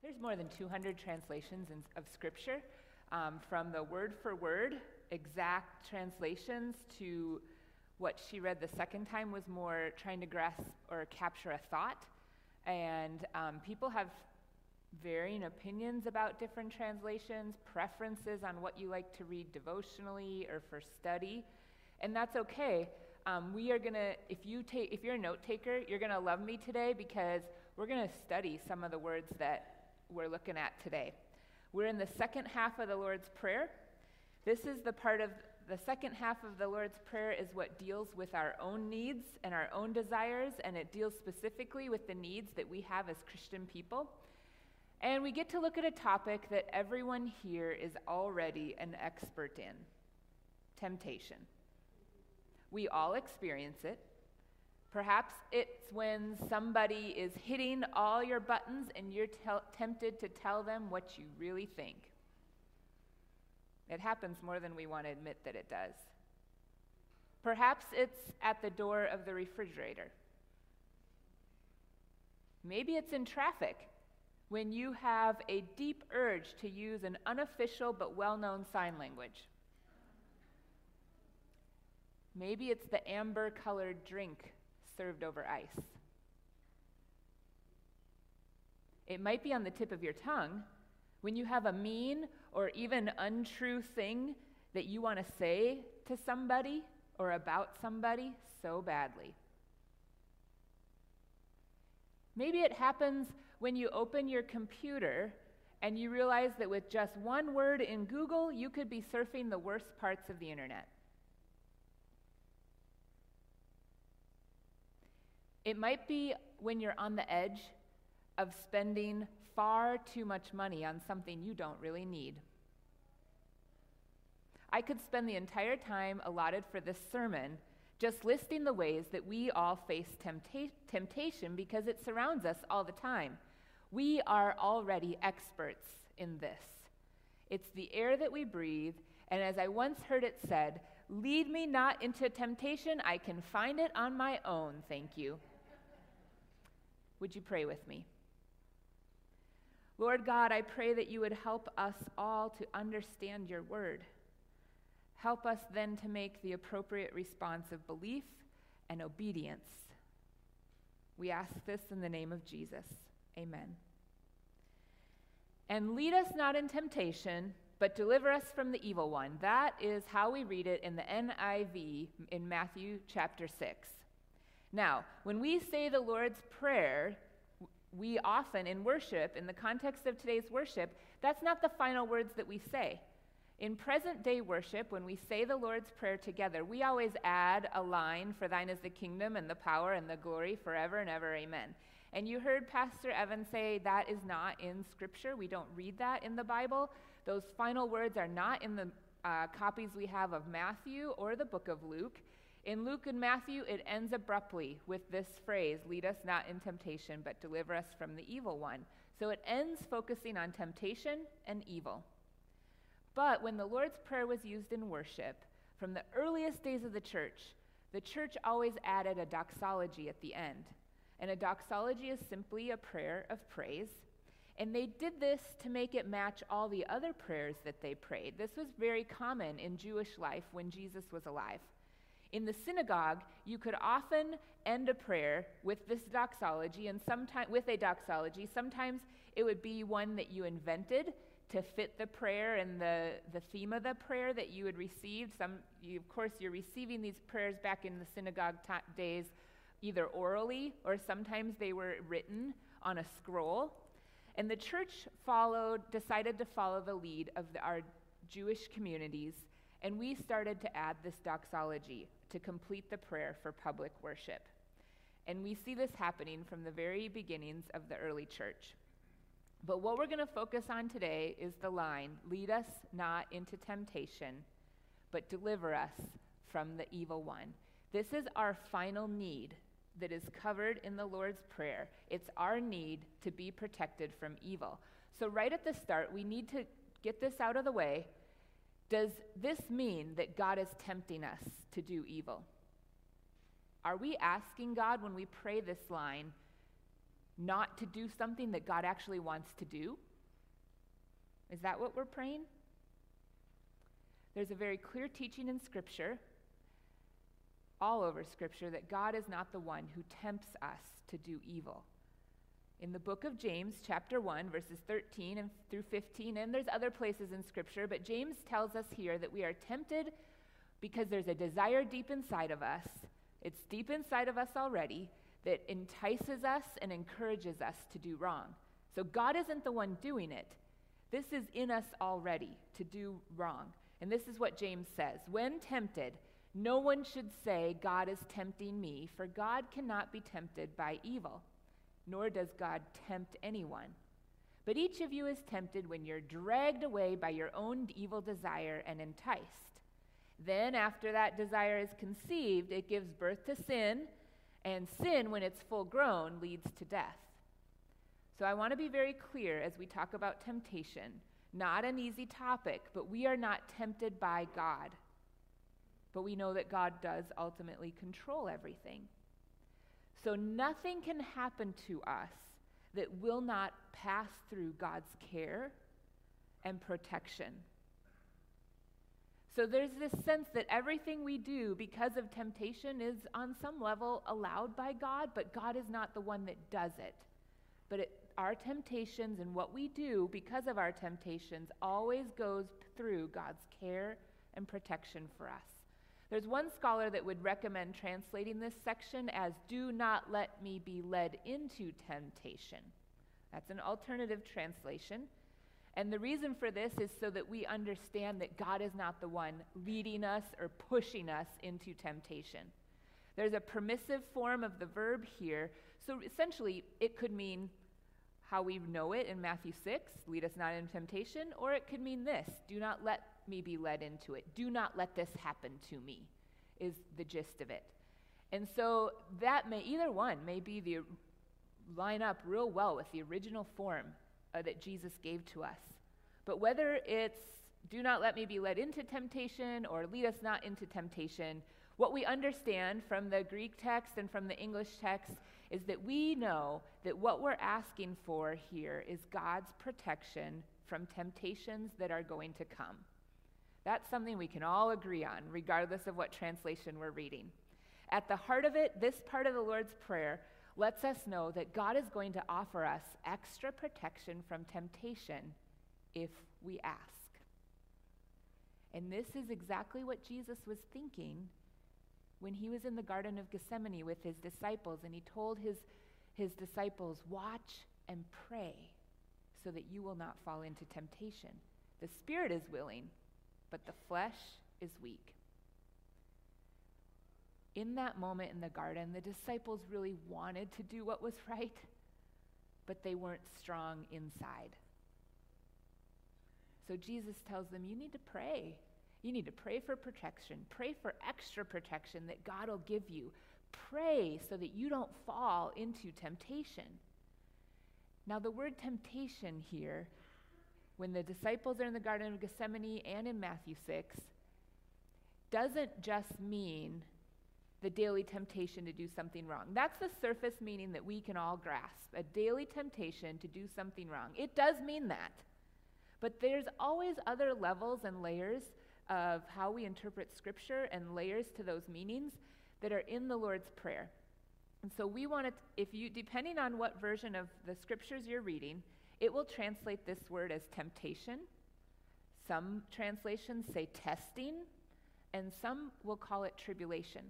There's more than 200 translations in, of Scripture, um, from the word for word, exact translations, to what she read the second time was more trying to grasp or capture a thought. And um, people have varying opinions about different translations, preferences on what you like to read devotionally or for study, and that's okay. Um, we are gonna, if you take, if you're a note taker, you're gonna love me today because we're gonna study some of the words that we're looking at today. We're in the second half of the Lord's Prayer. This is the part of the second half of the Lord's Prayer is what deals with our own needs and our own desires, and it deals specifically with the needs that we have as Christian people. And we get to look at a topic that everyone here is already an expert in temptation. We all experience it. Perhaps it's when somebody is hitting all your buttons and you're te- tempted to tell them what you really think. It happens more than we want to admit that it does. Perhaps it's at the door of the refrigerator. Maybe it's in traffic when you have a deep urge to use an unofficial but well known sign language. Maybe it's the amber colored drink served over ice. It might be on the tip of your tongue when you have a mean or even untrue thing that you want to say to somebody or about somebody so badly. Maybe it happens when you open your computer and you realize that with just one word in Google, you could be surfing the worst parts of the internet. It might be when you're on the edge of spending far too much money on something you don't really need. I could spend the entire time allotted for this sermon just listing the ways that we all face tempta- temptation because it surrounds us all the time. We are already experts in this. It's the air that we breathe, and as I once heard it said, lead me not into temptation, I can find it on my own, thank you. Would you pray with me? Lord God, I pray that you would help us all to understand your word. Help us then to make the appropriate response of belief and obedience. We ask this in the name of Jesus. Amen. And lead us not in temptation, but deliver us from the evil one. That is how we read it in the NIV in Matthew chapter 6. Now, when we say the Lord's Prayer, we often in worship, in the context of today's worship, that's not the final words that we say. In present day worship, when we say the Lord's Prayer together, we always add a line for thine is the kingdom and the power and the glory forever and ever. Amen. And you heard Pastor Evan say that is not in Scripture. We don't read that in the Bible. Those final words are not in the uh, copies we have of Matthew or the book of Luke. In Luke and Matthew, it ends abruptly with this phrase Lead us not in temptation, but deliver us from the evil one. So it ends focusing on temptation and evil. But when the Lord's Prayer was used in worship, from the earliest days of the church, the church always added a doxology at the end. And a doxology is simply a prayer of praise. And they did this to make it match all the other prayers that they prayed. This was very common in Jewish life when Jesus was alive. In the synagogue, you could often end a prayer with this doxology, and sometimes with a doxology. Sometimes it would be one that you invented to fit the prayer and the, the theme of the prayer that you had received. Some, you, of course, you're receiving these prayers back in the synagogue days, either orally or sometimes they were written on a scroll. And the church followed, decided to follow the lead of the, our Jewish communities, and we started to add this doxology to complete the prayer for public worship. And we see this happening from the very beginnings of the early church. But what we're going to focus on today is the line Lead us not into temptation, but deliver us from the evil one. This is our final need that is covered in the Lord's Prayer. It's our need to be protected from evil. So, right at the start, we need to get this out of the way does this mean that God is tempting us to do evil? Are we asking God when we pray this line, not to do something that God actually wants to do? Is that what we're praying? There's a very clear teaching in Scripture, all over Scripture, that God is not the one who tempts us to do evil. In the book of James, chapter 1, verses 13 and through 15, and there's other places in Scripture, but James tells us here that we are tempted because there's a desire deep inside of us. It's deep inside of us already that entices us and encourages us to do wrong. So God isn't the one doing it. This is in us already to do wrong. And this is what James says When tempted, no one should say, God is tempting me, for God cannot be tempted by evil, nor does God tempt anyone. But each of you is tempted when you're dragged away by your own evil desire and enticed. Then, after that desire is conceived, it gives birth to sin, and sin, when it's full grown, leads to death. So I want to be very clear as we talk about temptation. Not an easy topic, but we are not tempted by God. But we know that God does ultimately control everything. So nothing can happen to us that will not pass through God's care and protection. So there's this sense that everything we do because of temptation is on some level allowed by God, but God is not the one that does it. But it, our temptations and what we do because of our temptations always goes through God's care and protection for us. There's one scholar that would recommend translating this section as do not let me be led into temptation. That's an alternative translation. And the reason for this is so that we understand that God is not the one leading us or pushing us into temptation. There's a permissive form of the verb here. So essentially, it could mean how we know it in Matthew 6, lead us not into temptation, or it could mean this do not let me be led into it. Do not let this happen to me, is the gist of it. And so that may, either one may be the line up real well with the original form uh, that Jesus gave to us. But whether it's do not let me be led into temptation or lead us not into temptation, what we understand from the Greek text and from the English text is that we know that what we're asking for here is God's protection from temptations that are going to come. That's something we can all agree on, regardless of what translation we're reading. At the heart of it, this part of the Lord's Prayer lets us know that God is going to offer us extra protection from temptation if we ask. And this is exactly what Jesus was thinking when he was in the Garden of Gethsemane with his disciples and he told his, his disciples, Watch and pray so that you will not fall into temptation. The spirit is willing, but the flesh is weak. In that moment in the garden, the disciples really wanted to do what was right, but they weren't strong inside. So Jesus tells them, You need to pray. You need to pray for protection. Pray for extra protection that God will give you. Pray so that you don't fall into temptation. Now, the word temptation here, when the disciples are in the Garden of Gethsemane and in Matthew 6, doesn't just mean the daily temptation to do something wrong. That's the surface meaning that we can all grasp a daily temptation to do something wrong. It does mean that. But there's always other levels and layers of how we interpret Scripture and layers to those meanings that are in the Lord's Prayer. And so we want to, if you, depending on what version of the Scriptures you're reading, it will translate this word as temptation. Some translations say testing, and some will call it tribulation.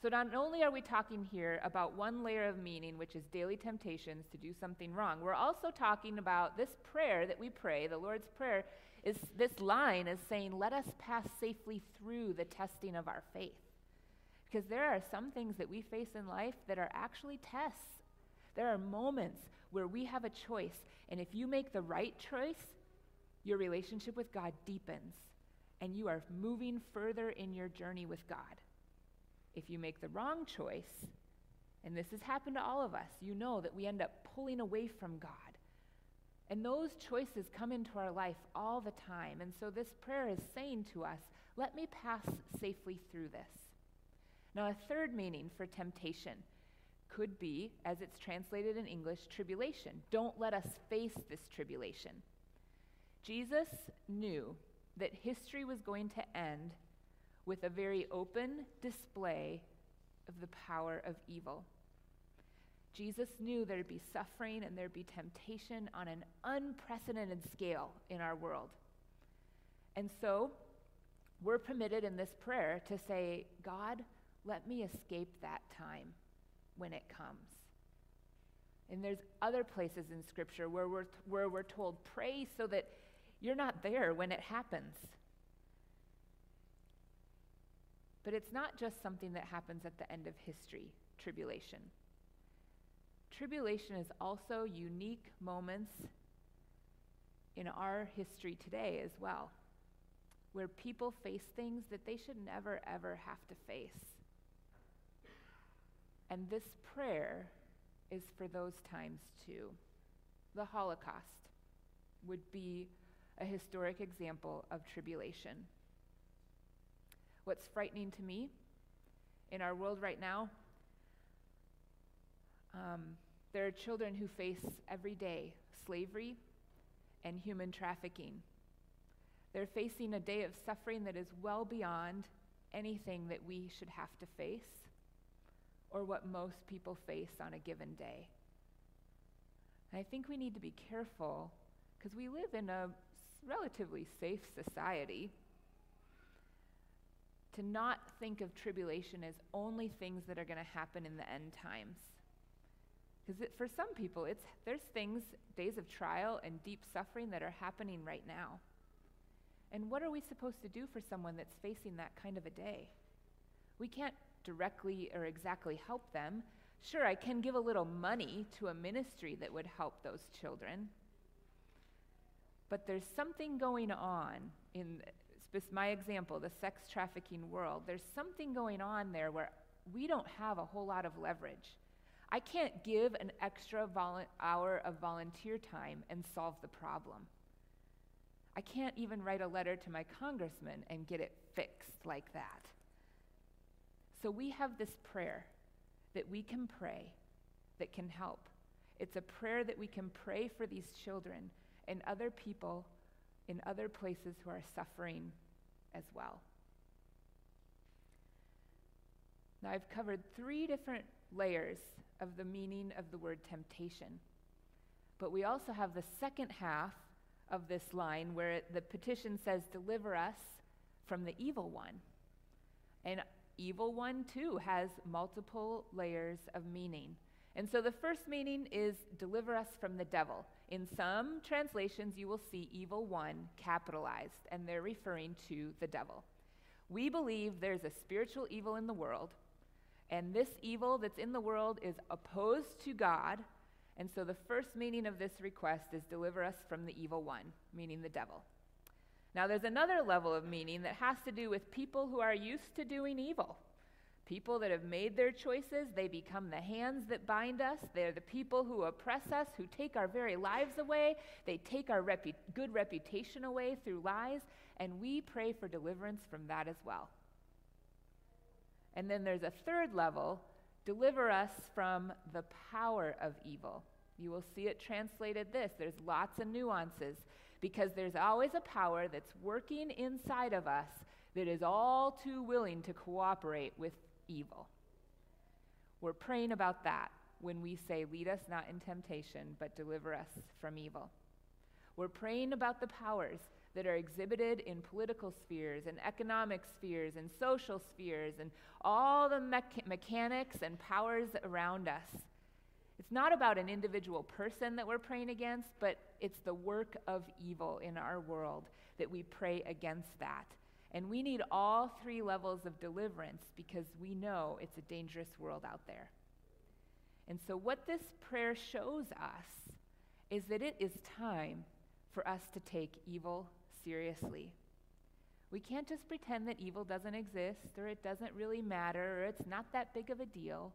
So, not only are we talking here about one layer of meaning, which is daily temptations to do something wrong, we're also talking about this prayer that we pray, the Lord's Prayer, is this line is saying, Let us pass safely through the testing of our faith. Because there are some things that we face in life that are actually tests. There are moments where we have a choice, and if you make the right choice, your relationship with God deepens, and you are moving further in your journey with God. If you make the wrong choice, and this has happened to all of us, you know that we end up pulling away from God. And those choices come into our life all the time. And so this prayer is saying to us, let me pass safely through this. Now, a third meaning for temptation could be, as it's translated in English, tribulation. Don't let us face this tribulation. Jesus knew that history was going to end with a very open display of the power of evil. Jesus knew there'd be suffering and there'd be temptation on an unprecedented scale in our world. And so, we're permitted in this prayer to say, God, let me escape that time when it comes. And there's other places in Scripture where we're, where we're told, pray so that you're not there when it happens. But it's not just something that happens at the end of history, tribulation. Tribulation is also unique moments in our history today as well, where people face things that they should never, ever have to face. And this prayer is for those times too. The Holocaust would be a historic example of tribulation. What's frightening to me in our world right now? Um, there are children who face every day slavery and human trafficking. They're facing a day of suffering that is well beyond anything that we should have to face or what most people face on a given day. And I think we need to be careful because we live in a relatively safe society to not think of tribulation as only things that are going to happen in the end times. Because for some people, it's, there's things, days of trial and deep suffering that are happening right now. And what are we supposed to do for someone that's facing that kind of a day? We can't directly or exactly help them. Sure, I can give a little money to a ministry that would help those children. But there's something going on in my example, the sex trafficking world. There's something going on there where we don't have a whole lot of leverage. I can't give an extra volu- hour of volunteer time and solve the problem. I can't even write a letter to my congressman and get it fixed like that. So we have this prayer that we can pray that can help. It's a prayer that we can pray for these children and other people in other places who are suffering as well. Now, I've covered three different layers of the meaning of the word temptation. But we also have the second half of this line where the petition says, Deliver us from the evil one. And evil one, too, has multiple layers of meaning. And so the first meaning is deliver us from the devil. In some translations, you will see evil one capitalized, and they're referring to the devil. We believe there's a spiritual evil in the world, and this evil that's in the world is opposed to God. And so the first meaning of this request is deliver us from the evil one, meaning the devil. Now, there's another level of meaning that has to do with people who are used to doing evil. People that have made their choices, they become the hands that bind us. They're the people who oppress us, who take our very lives away. They take our repu- good reputation away through lies, and we pray for deliverance from that as well. And then there's a third level deliver us from the power of evil. You will see it translated this. There's lots of nuances because there's always a power that's working inside of us that is all too willing to cooperate with evil. We're praying about that when we say, Lead us not in temptation, but deliver us from evil. We're praying about the powers that are exhibited in political spheres and economic spheres and social spheres and all the mecha- mechanics and powers around us. It's not about an individual person that we're praying against, but it's the work of evil in our world that we pray against that. And we need all three levels of deliverance because we know it's a dangerous world out there. And so, what this prayer shows us is that it is time for us to take evil seriously. We can't just pretend that evil doesn't exist or it doesn't really matter or it's not that big of a deal.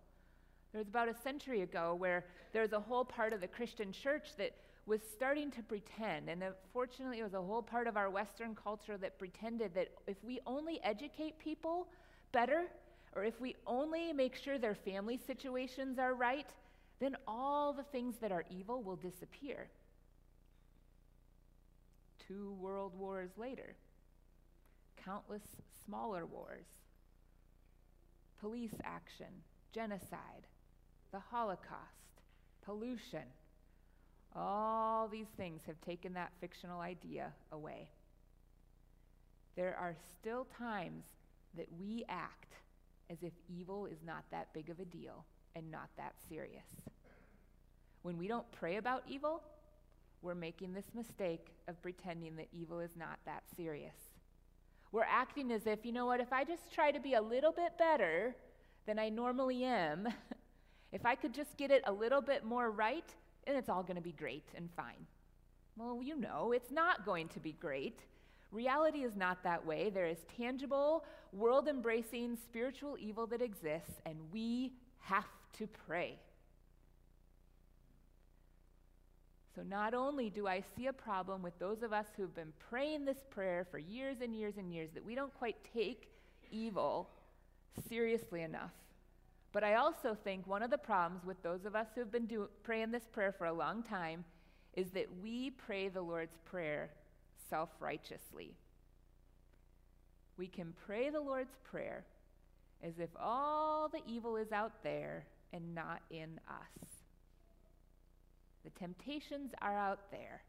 There was about a century ago where there was a whole part of the Christian church that was starting to pretend, and uh, unfortunately, it was a whole part of our Western culture that pretended that if we only educate people better, or if we only make sure their family situations are right, then all the things that are evil will disappear. Two world wars later, countless smaller wars, police action, genocide, the Holocaust, pollution. All these things have taken that fictional idea away. There are still times that we act as if evil is not that big of a deal and not that serious. When we don't pray about evil, we're making this mistake of pretending that evil is not that serious. We're acting as if, you know what, if I just try to be a little bit better than I normally am, if I could just get it a little bit more right, then it's all going to be great and fine. Well, you know, it's not going to be great. Reality is not that way. There is tangible, world embracing spiritual evil that exists, and we have to pray. So, not only do I see a problem with those of us who've been praying this prayer for years and years and years that we don't quite take evil seriously enough, but I also think one of the problems with those of us who've been do- praying this prayer for a long time is that we pray the Lord's Prayer self righteously. We can pray the Lord's Prayer as if all the evil is out there and not in us. The temptations are out there,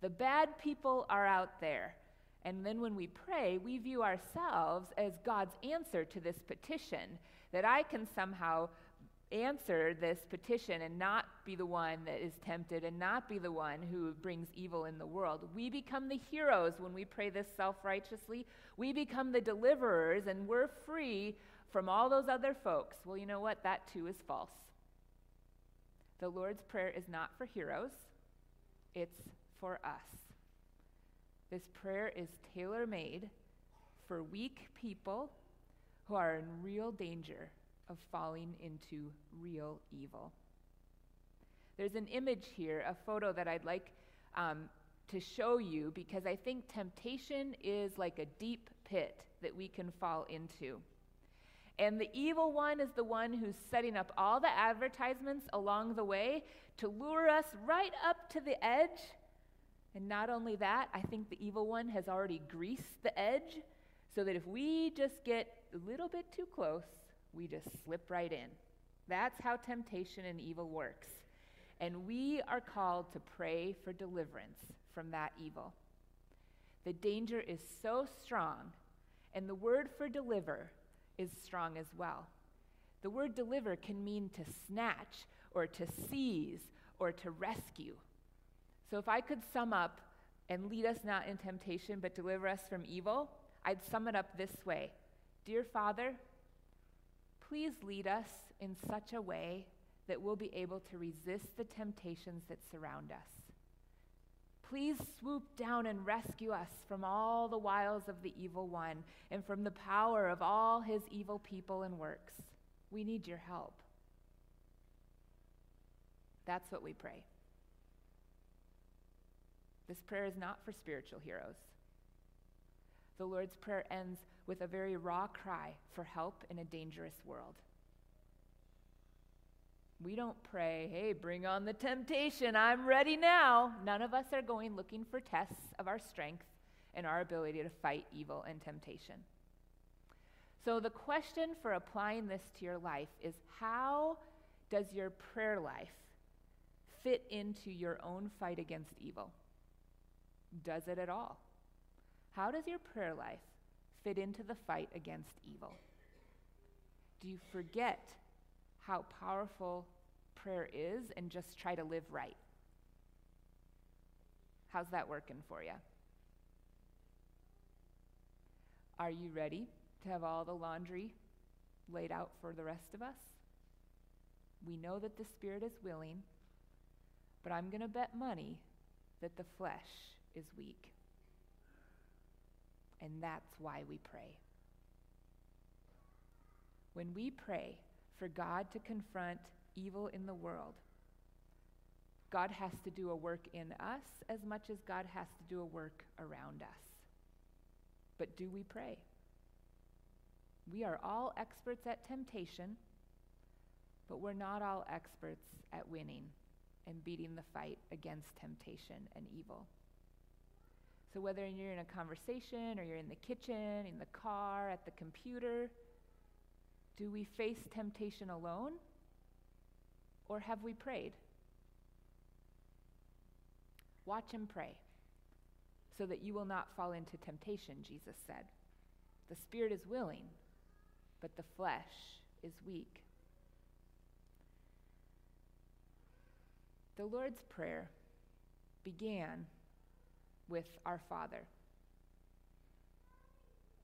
the bad people are out there. And then when we pray, we view ourselves as God's answer to this petition that I can somehow answer this petition and not be the one that is tempted and not be the one who brings evil in the world. We become the heroes when we pray this self righteously. We become the deliverers and we're free from all those other folks. Well, you know what? That too is false. The Lord's Prayer is not for heroes, it's for us. This prayer is tailor made for weak people who are in real danger of falling into real evil. There's an image here, a photo that I'd like um, to show you because I think temptation is like a deep pit that we can fall into. And the evil one is the one who's setting up all the advertisements along the way to lure us right up to the edge. And not only that, I think the evil one has already greased the edge so that if we just get a little bit too close, we just slip right in. That's how temptation and evil works. And we are called to pray for deliverance from that evil. The danger is so strong, and the word for deliver is strong as well. The word deliver can mean to snatch or to seize or to rescue. So if I could sum up and lead us not in temptation but deliver us from evil, I'd sum it up this way Dear Father, please lead us in such a way that we'll be able to resist the temptations that surround us. Please swoop down and rescue us from all the wiles of the evil one and from the power of all his evil people and works. We need your help. That's what we pray. This prayer is not for spiritual heroes. The Lord's Prayer ends with a very raw cry for help in a dangerous world. We don't pray, hey, bring on the temptation, I'm ready now. None of us are going looking for tests of our strength and our ability to fight evil and temptation. So, the question for applying this to your life is how does your prayer life fit into your own fight against evil? Does it at all? How does your prayer life fit into the fight against evil? Do you forget how powerful prayer is and just try to live right? How's that working for you? Are you ready to have all the laundry laid out for the rest of us? We know that the Spirit is willing, but I'm going to bet money that the flesh is weak. And that's why we pray. When we pray for God to confront evil in the world, God has to do a work in us as much as God has to do a work around us. But do we pray? We are all experts at temptation, but we're not all experts at winning and beating the fight against temptation and evil. So, whether you're in a conversation or you're in the kitchen, in the car, at the computer, do we face temptation alone? Or have we prayed? Watch and pray so that you will not fall into temptation, Jesus said. The spirit is willing, but the flesh is weak. The Lord's Prayer began with our Father,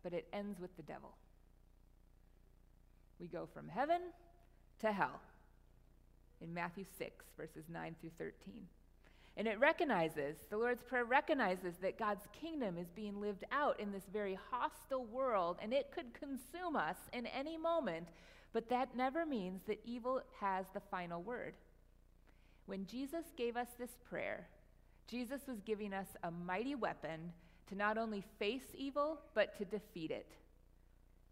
but it ends with the devil. We go from heaven to hell in Matthew 6, verses 9 through 13. And it recognizes, the Lord's Prayer recognizes that God's kingdom is being lived out in this very hostile world, and it could consume us in any moment, but that never means that evil has the final word. When Jesus gave us this prayer, Jesus was giving us a mighty weapon to not only face evil, but to defeat it.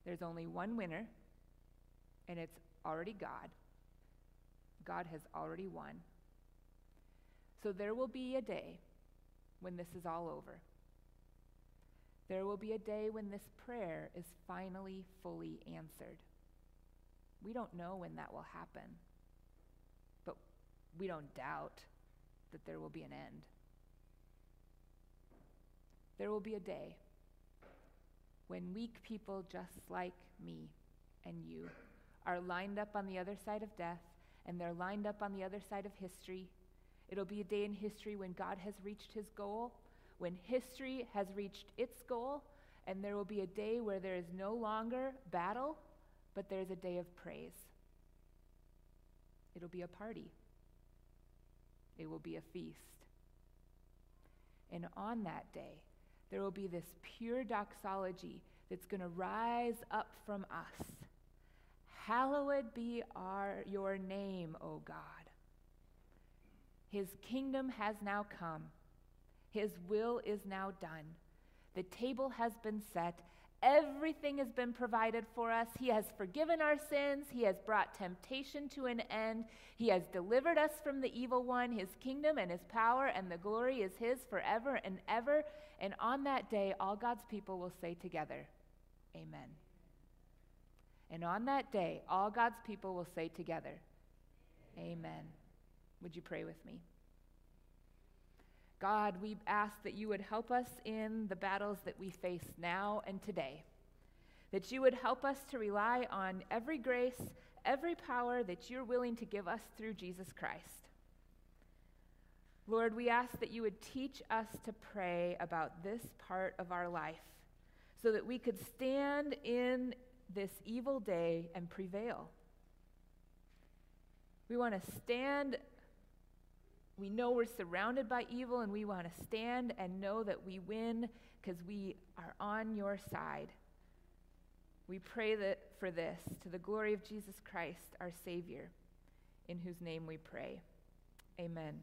There's only one winner, and it's already God. God has already won. So there will be a day when this is all over. There will be a day when this prayer is finally fully answered. We don't know when that will happen, but we don't doubt that there will be an end. There will be a day when weak people just like me and you are lined up on the other side of death and they're lined up on the other side of history. It'll be a day in history when God has reached his goal, when history has reached its goal, and there will be a day where there is no longer battle, but there's a day of praise. It'll be a party, it will be a feast. And on that day, there will be this pure doxology that's going to rise up from us Hallowed be our, your name, O God. His kingdom has now come. His will is now done. The table has been set. Everything has been provided for us. He has forgiven our sins. He has brought temptation to an end. He has delivered us from the evil one. His kingdom and his power and the glory is his forever and ever. And on that day, all God's people will say together, Amen. And on that day, all God's people will say together, Amen. Would you pray with me? God, we ask that you would help us in the battles that we face now and today. That you would help us to rely on every grace, every power that you're willing to give us through Jesus Christ. Lord, we ask that you would teach us to pray about this part of our life so that we could stand in this evil day and prevail. We want to stand. We know we're surrounded by evil, and we want to stand and know that we win because we are on your side. We pray that for this to the glory of Jesus Christ, our Savior, in whose name we pray. Amen.